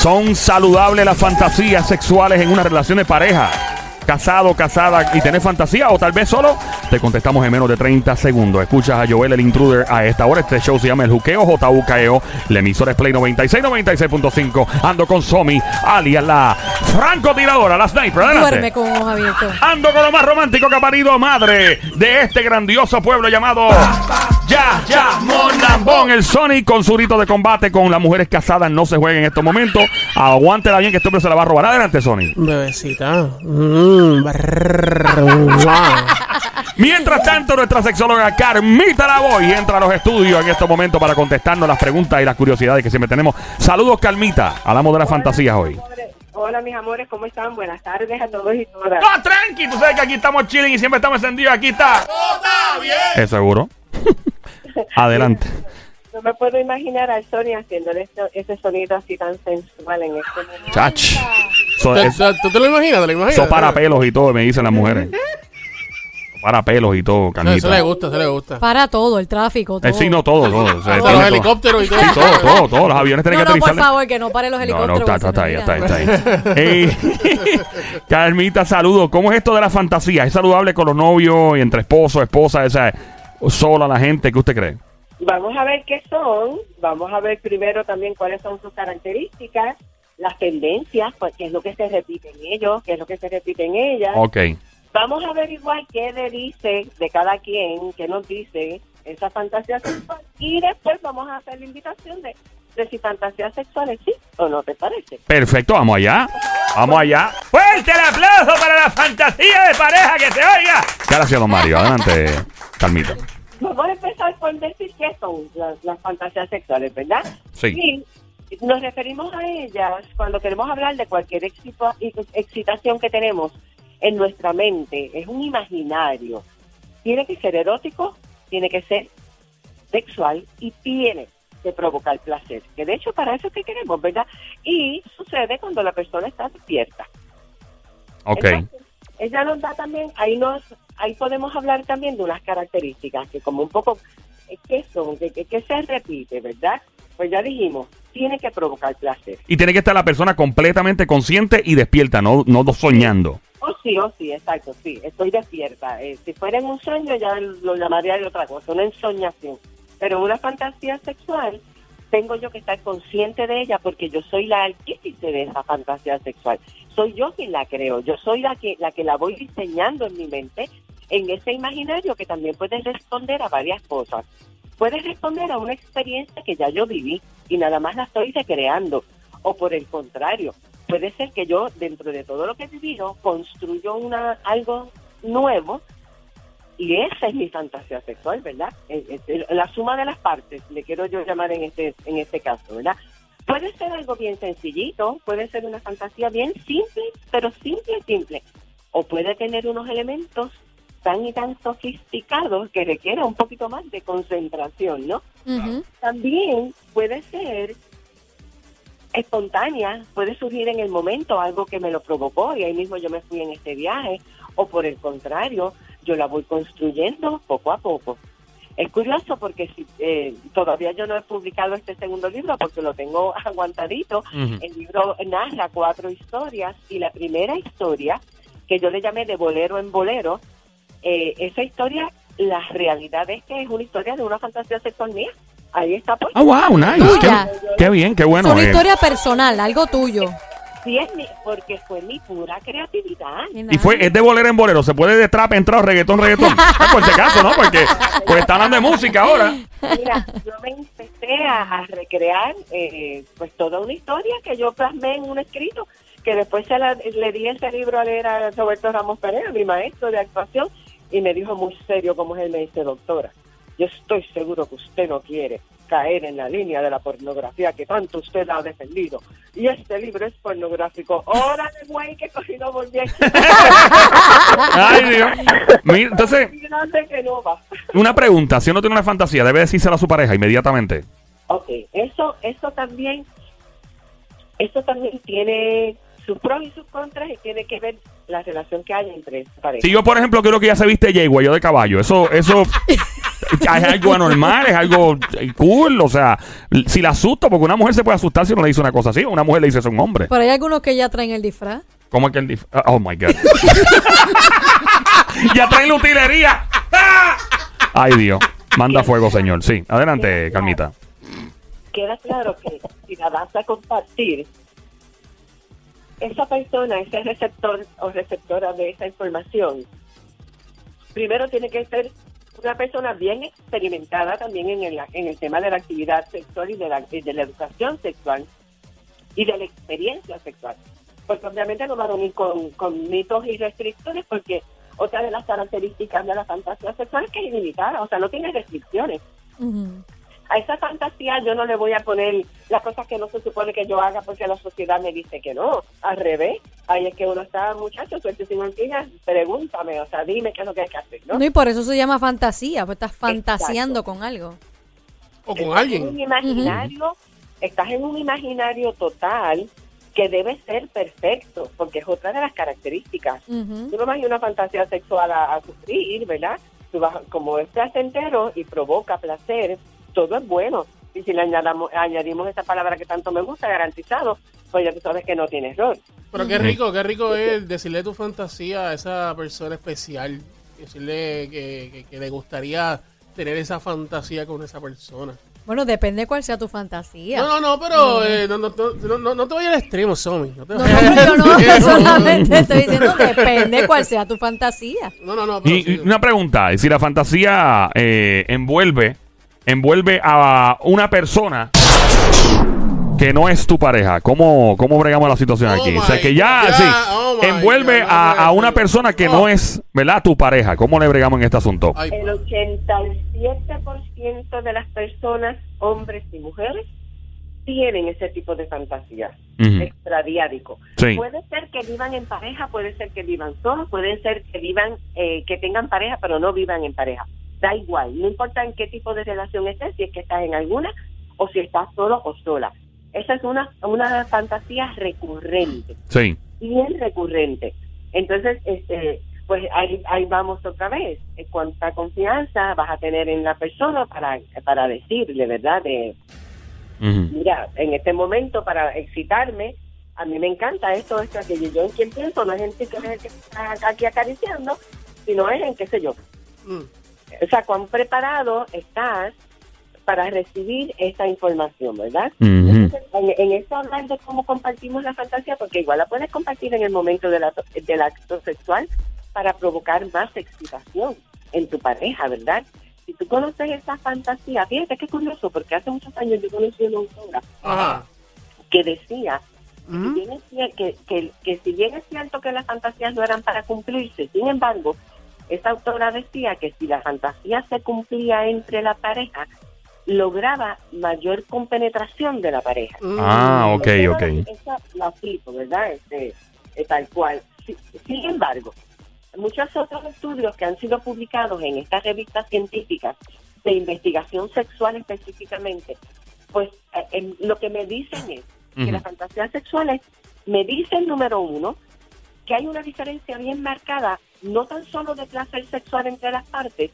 ¿Son saludables las fantasías sexuales en una relación de pareja? Casado, casada y tener fantasía o tal vez solo? Te contestamos en menos de 30 segundos. Escuchas a Joel el Intruder a esta hora. Este show se llama El Juqueo JUKEO. La emisora es Play 96, 96.5. Ando con Somi, alias la francotiradora, la sniper. Adelante. Duerme con ojos abiertos. Ando con lo más romántico que ha parido madre de este grandioso pueblo llamado Ya, Ya, Monambón. El Sonic con su grito de combate con las mujeres casadas no se juega en estos momentos. Aguántela bien que este hombre se la va a robar. Adelante, Sonic. Bebecita. Mm, brrr, wow. Mientras tanto, nuestra sexóloga Carmita Lavoy entra a los estudios en estos momentos para contestarnos las preguntas y las curiosidades que siempre tenemos. Saludos, Carmita. Hablamos de las fantasías hoy. Hola, mis amores, ¿cómo están? Buenas tardes a todos y todas. ¡No, tranqui! Tú sabes que aquí estamos chilling y siempre estamos encendidos. Aquí está. ¿Es seguro? Adelante. No me puedo imaginar al Sony haciendo ese, ese sonido así tan sensual en este momento. Chach. So- ¿Te- es- te- ¿Tú te lo imaginas? ¿Te lo imaginas? Eso para pelos y todo, me dicen las mujeres. Para pelos y todo, No, Carmita. eso le gusta, eso le gusta. Para todo, el tráfico, todo. Eh, sí, no, todo, todo. O sea, Hasta tiene los todo. helicópteros y todo. Sí, todo, todo, todo. Los aviones tienen No, que no, por aterrizar. favor, que no pare los No, helicópteros. no, está, porque está, se está, me está, ahí. Ey, Carmita, saludos. ¿Cómo es esto de la fantasía? ¿Es saludable con los novios y entre esposo, esposa, o sea, sola la gente? ¿Qué usted cree? Vamos a ver qué son. Vamos a ver primero también cuáles son sus características, las tendencias, pues, qué es lo que se repite en ellos, qué es lo que se repite en ellas. Ok. Vamos a averiguar qué le dice de cada quien, qué nos dice esa fantasía sexual. Y después vamos a hacer la invitación de, de si fantasías sexuales sí o no, ¿te parece? Perfecto, vamos allá. Vamos allá. ¡Fuerte el aplauso para la fantasía de pareja que se oiga! Gracias, don Mario. Adelante, Carmita. Vamos a empezar por decir qué son las, las fantasías sexuales, ¿verdad? Sí. Y nos referimos a ellas cuando queremos hablar de cualquier excitación que tenemos en nuestra mente. Es un imaginario. Tiene que ser erótico, tiene que ser sexual y tiene que provocar placer. Que de hecho para eso es que queremos, ¿verdad? Y sucede cuando la persona está despierta. Ok. Entonces, ella nos da también, ahí nos, ahí podemos hablar también de unas características que como un poco, eh, ¿qué son? ¿Qué, qué- qué se repite, verdad? Pues ya dijimos, tiene que provocar placer. Y tiene que estar la persona completamente consciente y despierta, no, no soñando. Sí, oh, sí, exacto, sí, estoy despierta. Eh, si fuera en un sueño ya lo llamaría de otra cosa, una ensoñación. Pero una fantasía sexual, tengo yo que estar consciente de ella porque yo soy la artífice de esa fantasía sexual. Soy yo quien la creo, yo soy la que, la que la voy diseñando en mi mente, en ese imaginario que también puede responder a varias cosas. Puede responder a una experiencia que ya yo viví y nada más la estoy recreando. O por el contrario, puede ser que yo, dentro de todo lo que he vivido, construyo una, algo nuevo y esa es mi fantasía sexual, ¿verdad? Eh, eh, La suma de las partes, le quiero yo llamar en este, en este caso, ¿verdad? Puede ser algo bien sencillito, puede ser una fantasía bien simple, pero simple, simple. O puede tener unos elementos tan y tan sofisticados que requiera un poquito más de concentración, ¿no? También puede ser espontánea, puede surgir en el momento algo que me lo provocó y ahí mismo yo me fui en este viaje, o por el contrario, yo la voy construyendo poco a poco. Es curioso porque si, eh, todavía yo no he publicado este segundo libro porque lo tengo aguantadito. El libro narra cuatro historias y la primera historia, que yo le llamé de bolero en bolero, eh, esa historia, la realidad es que es una historia de una fantasía sexual mía. Ahí está pues. Ah, wow, nice. Qué, Tuya. qué bien, qué bueno. es una eh. historia personal, algo tuyo. Sí, es mi, porque fue mi pura creatividad. Y fue, es de bolero en bolero. Se puede de trap entrar reggaetón, reggaetón. Ah, por si acaso, ¿no? Porque pues están hablando de música ahora. Mira, yo me empecé a, a recrear eh, pues toda una historia que yo plasmé en un escrito que después se la- le di ese libro a leer a Roberto Ramos Pereira, mi maestro de actuación, y me dijo muy serio como es él, me dice, doctora, yo estoy seguro que usted no quiere caer en la línea de la pornografía que tanto usted ha defendido. Y este libro es pornográfico. Órale, güey, que cogido volví. Ay, Dios. Mira, entonces, una pregunta. Si uno tiene una fantasía, debe decírsela a su pareja inmediatamente. Ok, eso, eso también, eso también tiene sus pros y sus contras y tiene que ver la relación que hay entre parejas. Si yo, por ejemplo, quiero que ya se viste yegua, yo de caballo, eso, eso, es algo anormal, es algo cool. O sea, si la asusto, porque una mujer se puede asustar si no le dice una cosa así. Una mujer le dice eso a un hombre. Pero hay algunos que ya traen el disfraz. ¿Cómo es que el dif- Oh my God. ya traen la utilería. ¡Ah! Ay, Dios. Manda fuego, señor. Sí, adelante, Carmita. queda claro que si la vas a compartir, esa persona, ese receptor o receptora de esa información, primero tiene que ser una persona bien experimentada también en el, en el tema de la actividad sexual y de la, de la educación sexual y de la experiencia sexual. Porque obviamente no va a venir con, con mitos y restricciones porque otra de las características de la fantasía sexual es que es ilimitada, o sea, no tiene restricciones Ujú. A esa fantasía yo no le voy a poner las cosas que no se supone que yo haga porque la sociedad me dice que no. Al revés, ahí es que uno está, muchacho, suerte sin mantillas, pregúntame, o sea, dime qué es lo que hay que hacer, ¿no? No, y por eso se llama fantasía, pues estás fantaseando con algo. O con Estás en un alguien. imaginario, estás en un imaginario total que debe ser perfecto, porque es otra de las características. Tú no vas a ir a una fantasía sexual a, a sufrir, ¿verdad? Tú vas, como es placentero y provoca placer, todo es bueno. Y si le añadamos, añadimos esa palabra que tanto me gusta, garantizado, pues ya tú sabes que no tiene error. Pero qué rico, qué rico es decirle tu fantasía a esa persona especial. Decirle que, que- que le gustaría tener esa fantasía con esa persona. Bueno, depende cuál sea tu fantasía. No, no, no, pero eh, no, no, no, no, no te vayas al extremo, Somi. No, te No, no, yo no, solamente estoy diciendo depende cuál sea tu fantasía. No, no, no, pero Y, sí. y una pregunta, si la fantasía eh, envuelve, envuelve a una persona que no es tu pareja, ¿cómo, cómo bregamos la situación Oh aquí? o my sea, que ya, God, sí, oh envuelve God, a, no una persona que Oh. no es, ¿verdad? Tu pareja. ¿Cómo le bregamos en este asunto? El 87% de las personas, hombres y mujeres, tienen ese tipo de fantasía Ujú. extradiádico. Sí. Puede ser que vivan en pareja, puede ser que vivan solos, puede ser que vivan, eh, que tengan pareja, pero no vivan en pareja. Da igual, no importa en qué tipo de relación estés, si es que estás en alguna o si estás solo o sola. Esa es una, una fantasía recurrente Sí. bien recurrente. Entonces, este, pues ahí, ahí vamos otra vez. Eh, Cuánta confianza vas a tener en la persona para, para decirle, ¿verdad? De, mira, en este momento para excitarme, a mí me encanta esto, esto, aquello. Yo en quien pienso no es en ti que eres el que está aquí acariciando, sino es en qué sé yo. mm. O sea, cuán preparado estás para recibir esta información, ¿verdad? Entonces, en, en eso hablar de cómo compartimos la fantasía, porque igual la puedes compartir en el momento del acto, del acto sexual para provocar más excitación en tu pareja, ¿verdad? Si tú conoces esa fantasía, fíjate qué curioso, porque hace muchos años yo conocí una autora Ajá. que decía Mm. si bien es cier- que, que, que si bien es cierto que las fantasías no eran para cumplirse, sin embargo, esa autora decía que si la fantasía se cumplía entre la pareja, lograba mayor compenetración de la pareja. Mm. Ah, ok, Esa- ok. Esa la flipo, ¿verdad? Este, eh, tal cual. Si- Sin embargo, muchos otros estudios que han sido publicados en estas revistas científicas de investigación sexual específicamente, pues eh, lo que me dicen es que Ujú. las fantasías sexuales me dicen, número uno, que hay una diferencia bien marcada, no tan solo de placer sexual entre las partes,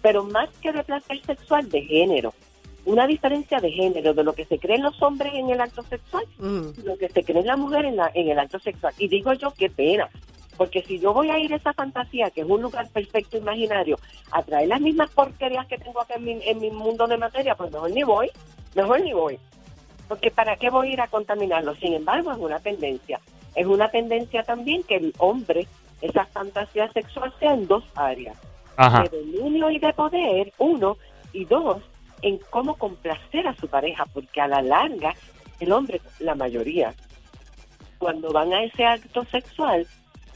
pero más que de placer sexual de género. Una diferencia de género, de lo que se creen los hombres en el acto sexual Mm. lo que se cree la mujer en, la, en el acto sexual. Y digo yo, qué pena, porque si yo voy a ir a esa fantasía, que es un lugar perfecto imaginario, a traer las mismas porquerías que tengo acá en mi, en mi mundo de materia, pues mejor ni voy, mejor ni voy. Porque ¿para qué voy a ir a contaminarlo? Sin embargo, es una tendencia. Es una tendencia también que el hombre, esa fantasía sexual sea en dos áreas Ajá. de dominio y de poder, uno, y dos, en cómo complacer a su pareja, porque a la larga, el hombre, la mayoría, cuando van a ese acto sexual,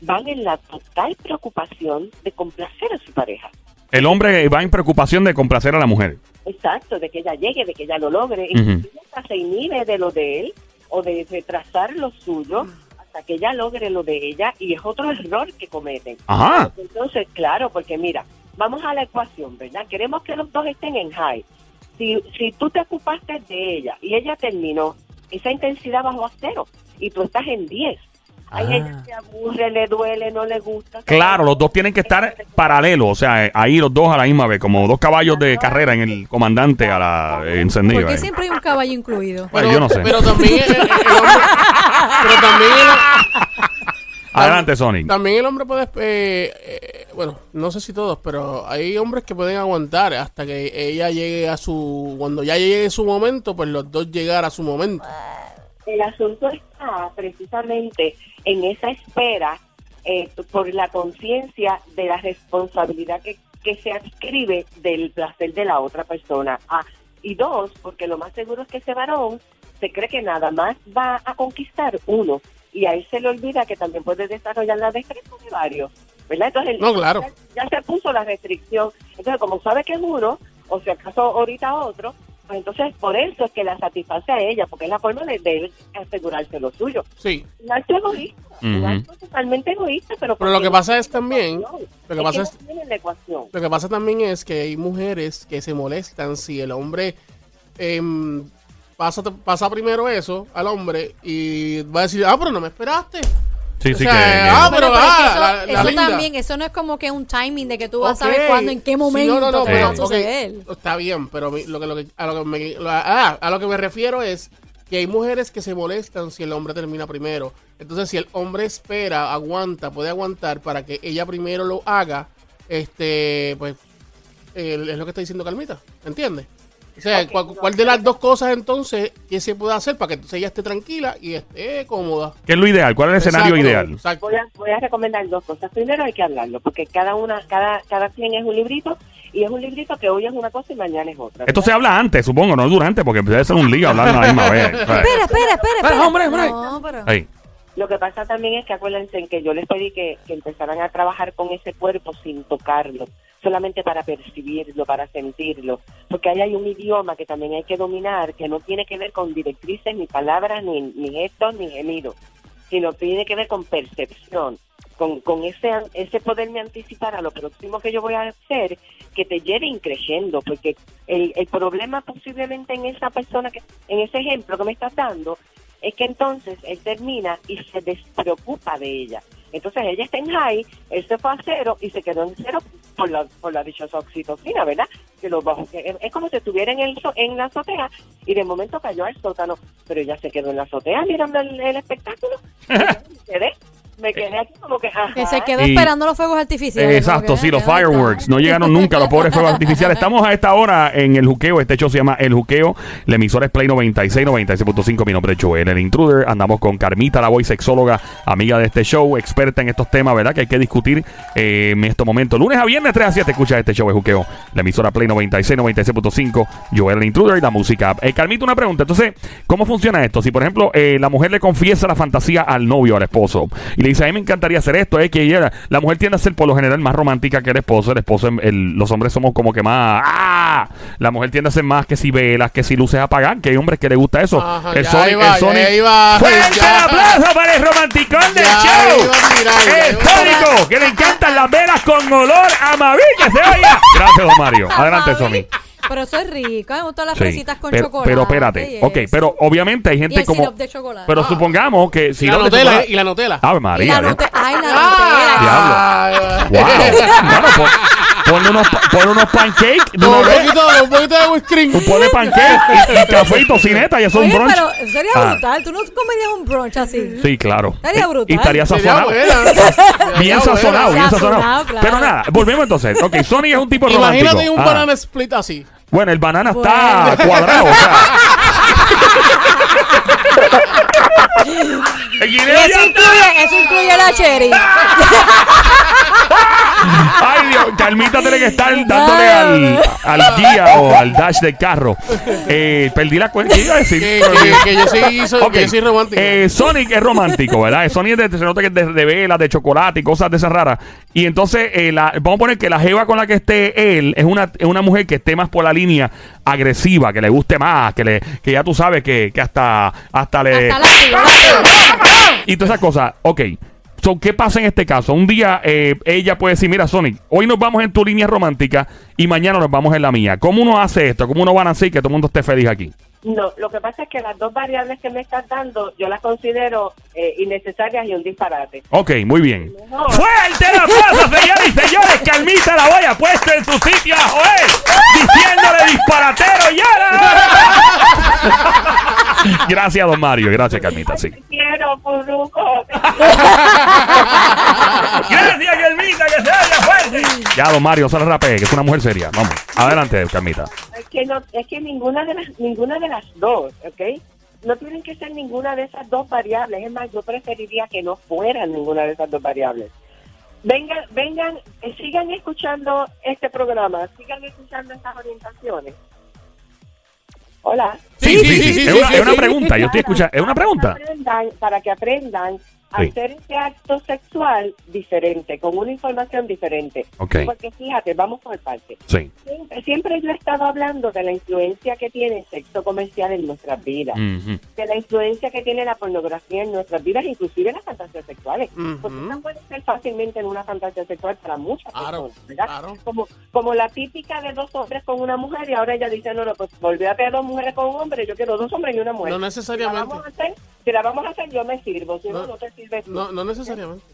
van en la total preocupación de complacer a su pareja. El hombre va en preocupación de complacer a la mujer. Exacto, de que ella llegue, de que ella lo logre, Ujú. inclusive hasta se inhibe de lo de él o de retrasar lo suyo hasta que ella logre lo de ella y es otro error que cometen. Ajá. Entonces, claro, porque mira, vamos a la ecuación, ¿verdad? Queremos que los dos estén en high. Si, si tú te ocupaste de ella y ella terminó, esa intensidad bajó a cero y tú estás en 10. Ahí Ah. ella se aburre, le duele, no le gusta. Claro, los dos tienen que estar paralelos, o sea, eh, ahí los dos a la misma vez, como dos caballos de carrera en el comandante a la eh, encendido. Porque siempre hay un caballo incluido. Bueno, yo no sé. Pero también el, el- el hombre. Pero también el- Adelante, Sonic. También el hombre puede, eh, eh, bueno, no sé si todos, pero hay hombres que pueden aguantar hasta que ella llegue a su, cuando ya llegue su momento, pues los dos llegar a su momento. El asunto está precisamente en esa espera eh, por la conciencia de la responsabilidad que, que se adscribe del placer de la otra persona. Ah, y dos, porque lo más seguro es que ese varón se cree que nada más va a conquistar uno y a él se le olvida que también puede desarrollar la destreza de varios. ¿Verdad? Entonces, él No, claro. ya, ya se puso la restricción. Entonces, como sabe que es uno, o si acaso ahorita otro, pues entonces por eso es que la satisface a ella, porque es la forma de, de él asegurarse lo suyo. Sí. Un acto egoísta, un Ujú. acto totalmente egoísta, pero... Pero lo que pasa es también, lo que pasa es- tiene la ecuación. Lo que pasa también es que hay mujeres que se molestan si el hombre em, pasa, pasa primero eso al hombre y va a decir, ah, pero no me esperaste. Sí, o sí, sea, que- ah, pero, ah, eso, la- la eso linda. también, eso no es como que un timing de que tú vas a saber cuándo, en qué Sí, momento no, no, no, te pero- va a ok, suceder. Está bien, pero mi- lo que, lo que- a, lo que me, lo- ah, a lo que me refiero es que hay mujeres que se molestan si el hombre termina primero. Entonces, si el hombre espera, aguanta, puede aguantar para que ella primero lo haga, este, pues, el- es lo que está diciendo Calmita, ¿entiendes? O sea, Ok, ¿cuál, no, cuál de las dos cosas entonces que se puede hacer para que entonces ella esté tranquila y esté cómoda? ¿Qué es lo ideal? ¿Cuál es el escenario Exacto, ideal? exacto. Voy a, voy a recomendar dos cosas. Primero hay que hablarlo, porque cada una, cada, cada quien es un librito, y es un librito que hoy es una cosa y mañana es otra. Esto se habla antes, supongo, no durante, porque debe ser un lío hablar a la misma vez. Espera, espera, espera, espera. hombre, hombre. No, pero... Ahí. Lo que pasa también es que acuérdense en que yo les pedí que, que empezaran a trabajar con ese cuerpo sin tocarlo, solamente para percibirlo, para sentirlo, porque ahí hay un idioma que también hay que dominar, que no tiene que ver con directrices, ni palabras, ni, gestos, ni gemidos, sino tiene que ver con percepción, con, con ese, ese poderme anticipar a lo próximo que yo voy a hacer, que te lleve increyendo, porque el, el problema posiblemente en esa persona, que en ese ejemplo que me estás dando, es que entonces él termina y se despreocupa de ella. Entonces ella está en high, él se fue a cero y se quedó en cero por la, por la dichosa oxitocina, ¿verdad? Que lo bajó- que es, como si estuviera en, el, en la azotea y de momento cayó al sótano, pero ella se quedó en la azotea mirando el, el espectáculo. Y yo me quedé, aquí como que... Que se quedó Y- esperando los fuegos artificiales. Exacto, sí, los fireworks. No llegaron nunca los pobres fuegos artificiales. Estamos a esta hora en el juqueo. Este show se llama El Juqueo. La emisora es Play 96, 96.5. Mi nombre es Joel, el intruder. Andamos con Carmita, la voz sexóloga, amiga de este show, experta en estos temas, ¿verdad? Que hay que discutir eh, en estos momentos. Lunes a viernes, 3 a 7, escucha este show, El Juqueo. La emisora Play 96, 96.5. Joel, el intruder y la música. Eh, Carmita, una pregunta. Entonces, ¿cómo funciona esto? Si, por ejemplo, eh, la mujer le confiesa la fantasía al novio, al esposo, y le dice, a mí me encantaría hacer esto, es que ella, la mujer tiende a ser por lo general más romántica que el esposo. El esposo, el- los hombres somos como que más. ¡Ah! La mujer tiende a ser más que si velas, que si luces apagar, que hay hombres que les gusta eso. Ajá, el iba, el ya iba, ¡Fuerte ya. el aplauso para el romanticón del Ya show! el que le encantan las velas con olor a Mavi, que se oiga. Gracias, don Mario. Adelante, Sonic. Pero eso es rico, me gustan las Sí, fresitas con pero, chocolate. pero espérate, y ok, eso. pero obviamente hay Y gente el como... de chocolate. Pero Ah. supongamos que si Y la Nutella, chocolate- y la Nutella. Ave Y María, la ¿eh? Nute- Ay, la Nutella. Wow. bueno, pon, ponle unos, ponle unos pancakes de una un vez, poquito, un poquito de whipped cream. un poco de pancake y, y café y tocineta y eso es un Oye, brunch. pero sería Ah. brutal. ¿Tú no comerías un brunch así? Sí, claro. Estaría brutal. Y estaría Sería sazonado. buena. Bien sazonado, bien sazonado. Sazonado, claro. Pero nada, volvemos entonces. Ok, Sony es un tipo romántico. Imagínate un Ah. banana split así. Bueno, el banana Bueno. está cuadrado, o sea. el Y guineo eso ya incluye, eso incluye la cherry. Carmita tiene que estar dándole al, al guía o al dash del carro. Eh, perdí la cuenta. ¿Qué iba a decir? Que, que, que yo sí soy, Ok. que yo soy romántico. Eh, Sonic es romántico, ¿verdad? Sonic es de, se nota que es de, de velas, de chocolate y cosas de esas raras. Y entonces, eh, la- vamos a poner que la jeva con la que esté él es una, es una mujer que esté más por la línea agresiva, que le guste más, que le que ya tú sabes que, que hasta, hasta le... Hasta la y todas esas cosas. Ok. So, ¿Qué pasa en este caso? Un día eh, ella puede decir, mira Sonic, hoy nos vamos en tu línea romántica y mañana nos vamos en la mía. ¿Cómo uno hace esto? ¿Cómo uno balancea y que todo el mundo esté feliz aquí? No, lo que pasa es que las dos variables que me estás dando, yo las considero eh, innecesarias y un disparate. Ok, muy bien. No. ¡Fuerte la plaza, señores y señores! Calmita la voy a puesto en su sitio a Joel, diciéndole disparatero ya. Gracias, don Mario. Gracias, Calmita, sí. Te quiero, Puruco. Gracias, Calmita, que se vaya fuerte. Ya, don Mario, se la rapee, que es una mujer seria. Vamos, adelante, Calmita. Es que no, es que ninguna de las ninguna de las dos, ¿ok? No tienen que ser ninguna de esas dos variables. Es más, yo preferiría que no fueran ninguna de esas dos variables. Vengan, vengan, eh, sigan escuchando este programa, sigan escuchando estas orientaciones. Hola. Sí, sí, sí. sí, es sí, una, sí, es una sí. pregunta, yo estoy escuchando. ¿Es una pregunta? para que aprendan. Hacer ese acto sexual diferente, con una información diferente. Ok. Porque fíjate, vamos por partes. Sí. Siempre, siempre yo he estado hablando de la influencia que tiene el sexo comercial en nuestras vidas, Ujú. de la influencia que tiene la pornografía en nuestras vidas, inclusive las fantasías sexuales. Ujú. Porque no puede ser fácilmente en una fantasía sexual para muchas Claro, personas, ¿verdad? claro. Como, como la típica de dos hombres con una mujer y ahora ella dice, no, no, pues volví a tener dos mujeres con un hombre, yo quiero dos hombres y una mujer. No necesariamente. vamos a hacer, si la vamos a hacer yo me sirvo, si no, No, no, te sirve tú. No, no necesariamente.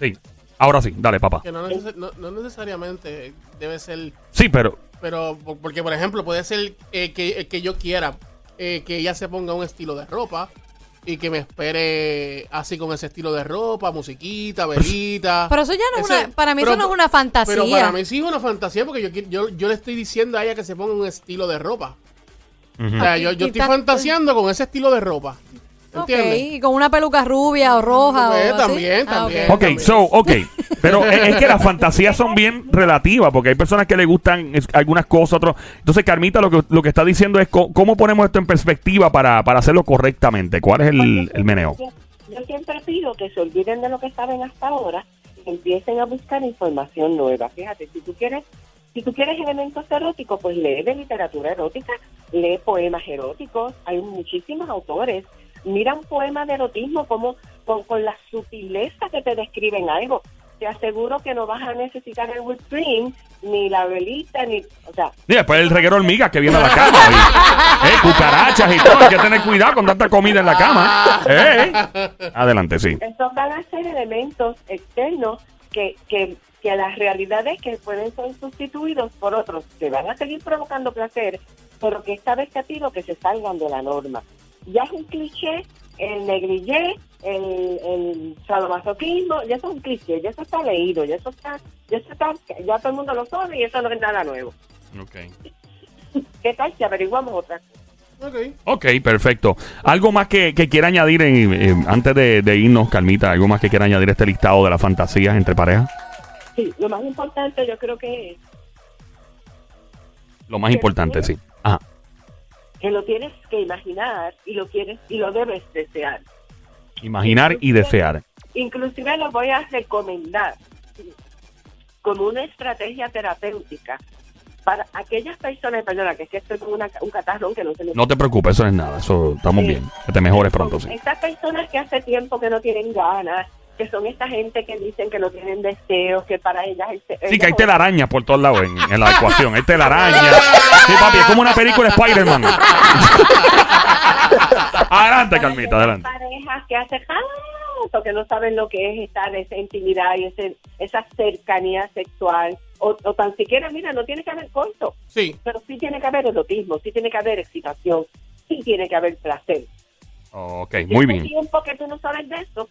Sí. Ahora sí, dale, papá. Que no, neces- no- no necesariamente debe ser. Sí, pero. Pero, por- porque por ejemplo, puede ser eh, que, eh, que yo quiera eh, que ella se ponga un estilo de ropa y que me espere así con ese estilo de ropa, musiquita, velita. Pero eso ya no es una, para mí pero- eso no es una fantasía. Pero para mí sí es una fantasía porque yo, yo, yo le estoy diciendo a ella que se ponga un estilo de ropa. O sea, yo, yo estoy ta- fantaseando con ese estilo de ropa. Ok, ¿Entiendes? y con una peluca rubia o roja Pues, o así. también, Ah, también. ok. Ok, so, ok. Pero es, es que las fantasías son bien relativas, porque hay personas que le gustan es- algunas cosas, otros. Entonces, Carmita lo que, lo que está diciendo es co- cómo ponemos esto en perspectiva para, para hacerlo correctamente. ¿Cuál es el, el meneo? Yo, yo siempre pido que se olviden de lo que saben hasta ahora y empiecen a buscar información nueva. Fíjate, si tú quieres, si tú quieres elementos eróticos, pues lee de literatura erótica, lee poemas eróticos. Hay muchísimos autores. Mira un poema de erotismo como con, con la sutileza que te describen algo. Te aseguro que no vas a necesitar el whipped cream, ni la velita, ni, o sea, Y después el reguero hormigas que viene a la cama. y, eh, cucarachas y todo. Hay que tener cuidado con tanta comida en la cama. Eh. Adelante, sí. Estos van a ser elementos externos que, que, que la realidad es que pueden ser sustituidos por otros que van a seguir provocando placer, pero que esta vez te pido que se salgan de la norma. Ya es un cliché el negligé, el, el sadomasoquismo, ya eso es un cliché, ya eso está leído, ya eso está, ya eso está, ya todo el mundo lo sabe y eso no es nada nuevo. ¿Qué tal si averiguamos otra cosa? Ok. Ok, perfecto. ¿Algo más que, que quiera añadir en- en- antes de, de irnos, Calmita? ¿Algo más que quiera añadir a este listado de las fantasías entre parejas? Sí, lo más importante yo creo que es Lo más importante, sí. Que lo tienes que imaginar y lo quieres y lo debes desear. Imaginar y desear. Inclusive lo voy a recomendar como una estrategia terapéutica para aquellas personas, perdona, que es que estoy con una- un catarrón que no se me... No te preocupes, eso no es nada. Eso estamos Sí. bien. Que te mejores pronto, sí. Estas personas que hace tiempo que no tienen ganas, que son esta gente que dicen que no tienen deseos, que para ellas... el se- Sí, que hay ellas- telarañas por todos lados en, en la ecuación. Hay telarañas. Sí, papi, es como una película Spider-Man. adelante, Calmita, adelante. parejas que hace rato que no saben lo que es estar en esa intimidad y ese, esa cercanía sexual o, o tan siquiera mira no tiene que haber coito Sí. pero sí tiene que haber erotismo sí tiene que haber excitación sí tiene que haber placer Ok, muy Si bien. hace tiempo que tú no sabes de eso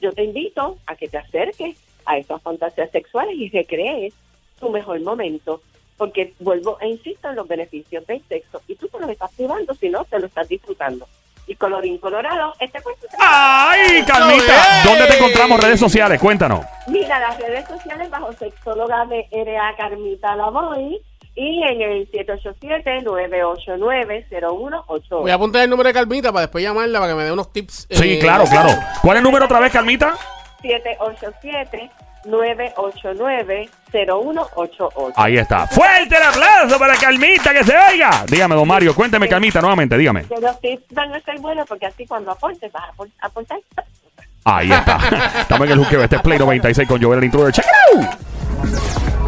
yo te invito a que te acerques a esas fantasías sexuales y recrees tu mejor momento porque vuelvo e insisto en los beneficios del sexo y tú te los estás privando, si no, te lo estás disfrutando. Y colorín colorado, este cuento. ¡Ay, Carmita! ¿Dónde te encontramos redes sociales? Cuéntanos. Mira, las redes sociales bajo sexóloga de RA Carmita Lavoy y en el 787-989-0188. Voy a apuntar el número de Carmita para después llamarla para que me dé unos tips. Sí, eh, claro, claro. ¿Cuál es el número otra vez, Carmita? 787 989-0188. Ahí está. Fuerte el aplauso para Calmita, que se oiga. Dígame, don Mario, cuénteme, Calmita, nuevamente, dígame. Que los tips van a ser buenos porque así cuando aportes vas a aportar. Ahí está. Estamos en el juqueo. Este es Play 96 con Joel el Intruder. ¡Check it!